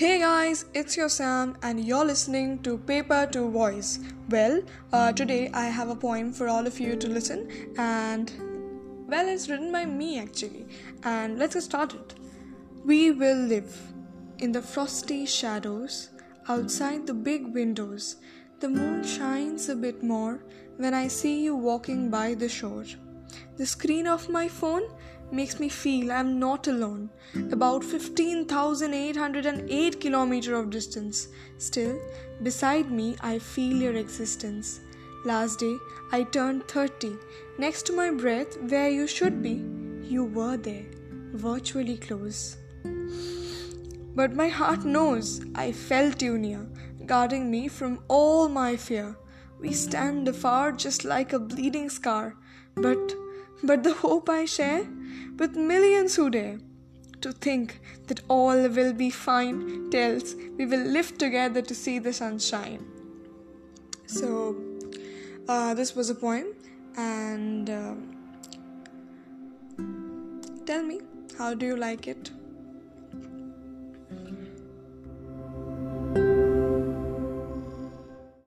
Hey guys, it's your Sam, and you're listening to Paper to Voice. Well, uh, today I have a poem for all of you to listen, and well, it's written by me actually. And let's get started. We will live in the frosty shadows outside the big windows. The moon shines a bit more when I see you walking by the shore. The screen of my phone makes me feel I'm not alone. About 15,808 kilometers of distance. Still, beside me, I feel your existence. Last day, I turned 30. Next to my breath, where you should be, you were there, virtually close. But my heart knows I felt you near, guarding me from all my fear. We stand afar just like a bleeding scar, but but the hope I share with millions who dare to think that all will be fine tells we will live together to see the sunshine. So, uh, this was a poem, and uh, tell me, how do you like it?